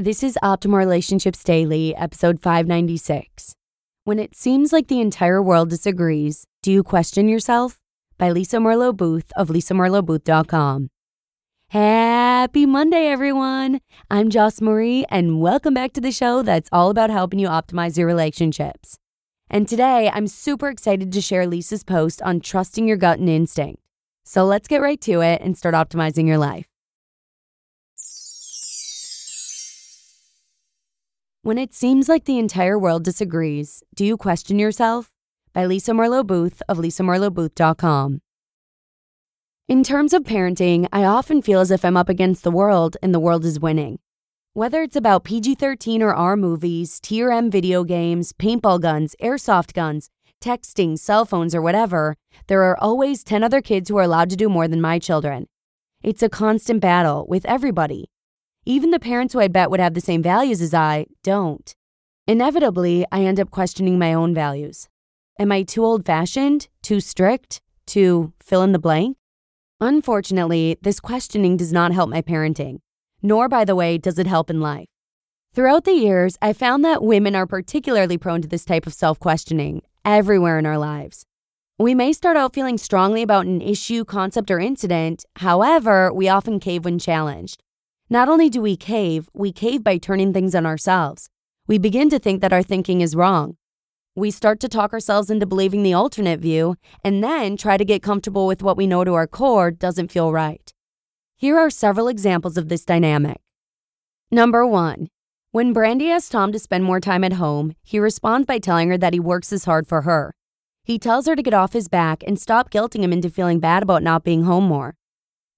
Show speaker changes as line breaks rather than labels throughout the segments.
This is Optimal Relationships Daily, episode 596. When it seems like the entire world disagrees, do you question yourself? By Lisa Merlo Booth of lisamerlobooth.com. Happy Monday, everyone. I'm Joss Marie, and welcome back to the show that's all about helping you optimize your relationships. And today, I'm super excited to share Lisa's post on trusting your gut and instinct. So let's get right to it and start optimizing your life. When it seems like the entire world disagrees, do you question yourself? By Lisa Merlo Booth of lisamerlobooth.com. In terms of parenting, I often feel as if I'm up against the world and the world is winning. Whether it's about PG 13 or R movies, TRM video games, paintball guns, airsoft guns, texting, cell phones, or whatever, there are always 10 other kids who are allowed to do more than my children. It's a constant battle with everybody. Even the parents who I bet would have the same values as I don't. Inevitably, I end up questioning my own values. Am I too old fashioned, too strict, too fill in the blank? Unfortunately, this questioning does not help my parenting, nor, by the way, does it help in life. Throughout the years, I found that women are particularly prone to this type of self questioning everywhere in our lives. We may start out feeling strongly about an issue, concept, or incident. However, we often cave when challenged. Not only do we cave, we cave by turning things on ourselves. We begin to think that our thinking is wrong. We start to talk ourselves into believing the alternate view and then try to get comfortable with what we know to our core doesn't feel right. Here are several examples of this dynamic. Number one, when Brandy asks Tom to spend more time at home, he responds by telling her that he works as hard for her. He tells her to get off his back and stop guilting him into feeling bad about not being home more.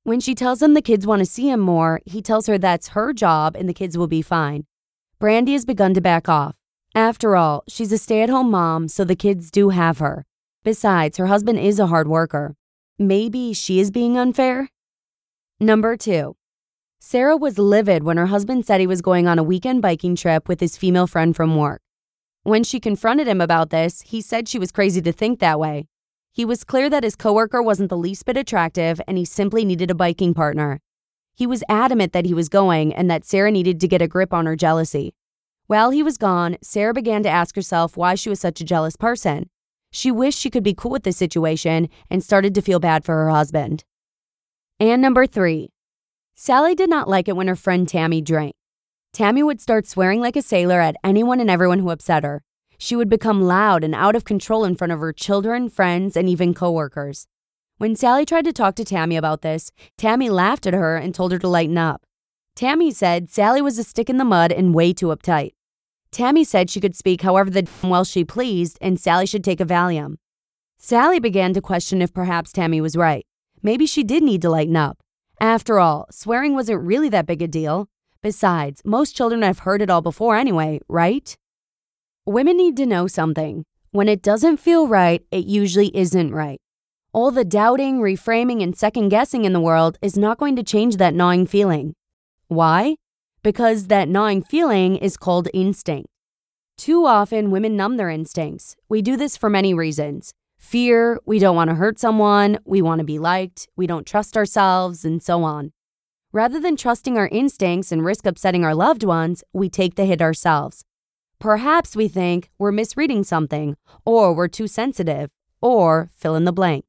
When she tells him the kids want to see him more, he tells her that's her job and the kids will be fine. Brandy has begun to back off. After all, she's a stay at home mom, so the kids do have her. Besides, her husband is a hard worker. Maybe she is being unfair? Number two, Sarah was livid when her husband said he was going on a weekend biking trip with his female friend from work. When she confronted him about this, he said she was crazy to think that way. He was clear that his coworker wasn't the least bit attractive and he simply needed a biking partner. He was adamant that he was going and that Sarah needed to get a grip on her jealousy. While he was gone, Sarah began to ask herself why she was such a jealous person. She wished she could be cool with the situation and started to feel bad for her husband. And number three, Sally did not like it when her friend Tammy drank. Tammy would start swearing like a sailor at anyone and everyone who upset her. She would become loud and out of control in front of her children, friends, and even coworkers. When Sally tried to talk to Tammy about this, Tammy laughed at her and told her to lighten up. Tammy said Sally was a stick in the mud and way too uptight. Tammy said she could speak however the damn well she pleased and Sally should take a Valium. Sally began to question if perhaps Tammy was right. Maybe she did need to lighten up. After all, swearing wasn't really that big a deal. Besides, most children have heard it all before anyway, right? Women need to know something. When it doesn't feel right, it usually isn't right. All the doubting, reframing, and second guessing in the world is not going to change that gnawing feeling. Why? Because that gnawing feeling is called instinct. Too often, women numb their instincts. We do this for many reasons fear, we don't want to hurt someone, we want to be liked, we don't trust ourselves, and so on. Rather than trusting our instincts and risk upsetting our loved ones, we take the hit ourselves. Perhaps we think we're misreading something, or we're too sensitive, or fill in the blank.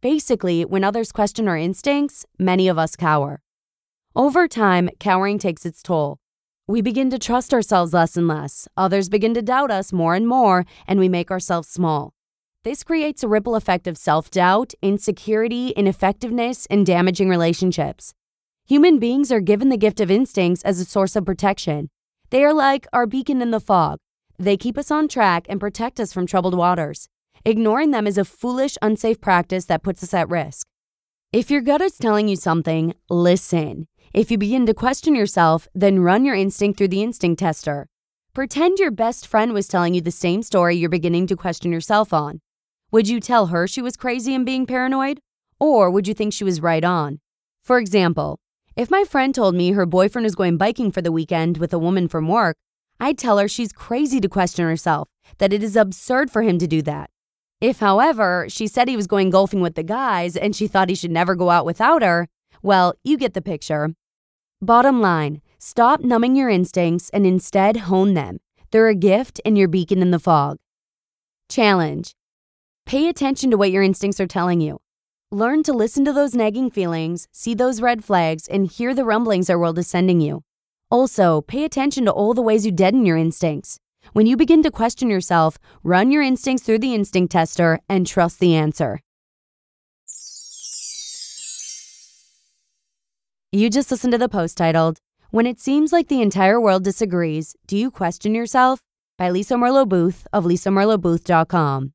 Basically, when others question our instincts, many of us cower. Over time, cowering takes its toll. we begin to trust ourselves less and less. Others begin to doubt us more and more, and we make ourselves small. This creates a ripple effect of self doubt, insecurity, ineffectiveness, and damaging relationships. Human beings are given the gift of instincts as a source of protection. They are like our beacon in the fog. They keep us on track and protect us from troubled waters. Ignoring them is a foolish, unsafe practice that puts us at risk. If your gut is telling you something, listen. If you begin to question yourself, then run your instinct through the instinct tester. Pretend your best friend was telling you the same story you're beginning to question yourself on. Would you tell her she was crazy and being paranoid? Or would you think she was right on? For example, if my friend told me her boyfriend is going biking for the weekend with a woman from work, I'd tell her she's crazy to question herself, that it is absurd for him to do that. If, however, she said he was going golfing with the guys and she thought he should never go out without her, well, you get the picture. Bottom line stop numbing your instincts and instead hone them. They're a gift and your beacon in the fog. Challenge Pay attention to what your instincts are telling you. Learn to listen to those nagging feelings, see those red flags, and hear the rumblings our world is sending you. Also, pay attention to all the ways you deaden your instincts. When you begin to question yourself, run your instincts through the instinct tester and trust the answer. You just listened to the post titled, When It Seems Like the Entire World Disagrees, Do You Question Yourself? by Lisa Merlo Booth of lisamerlobooth.com.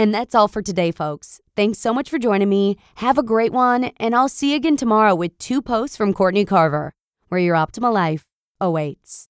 And that's all for today, folks. Thanks so much for joining me. Have a great one, and I'll see you again tomorrow with two posts from Courtney Carver, where your optimal life awaits.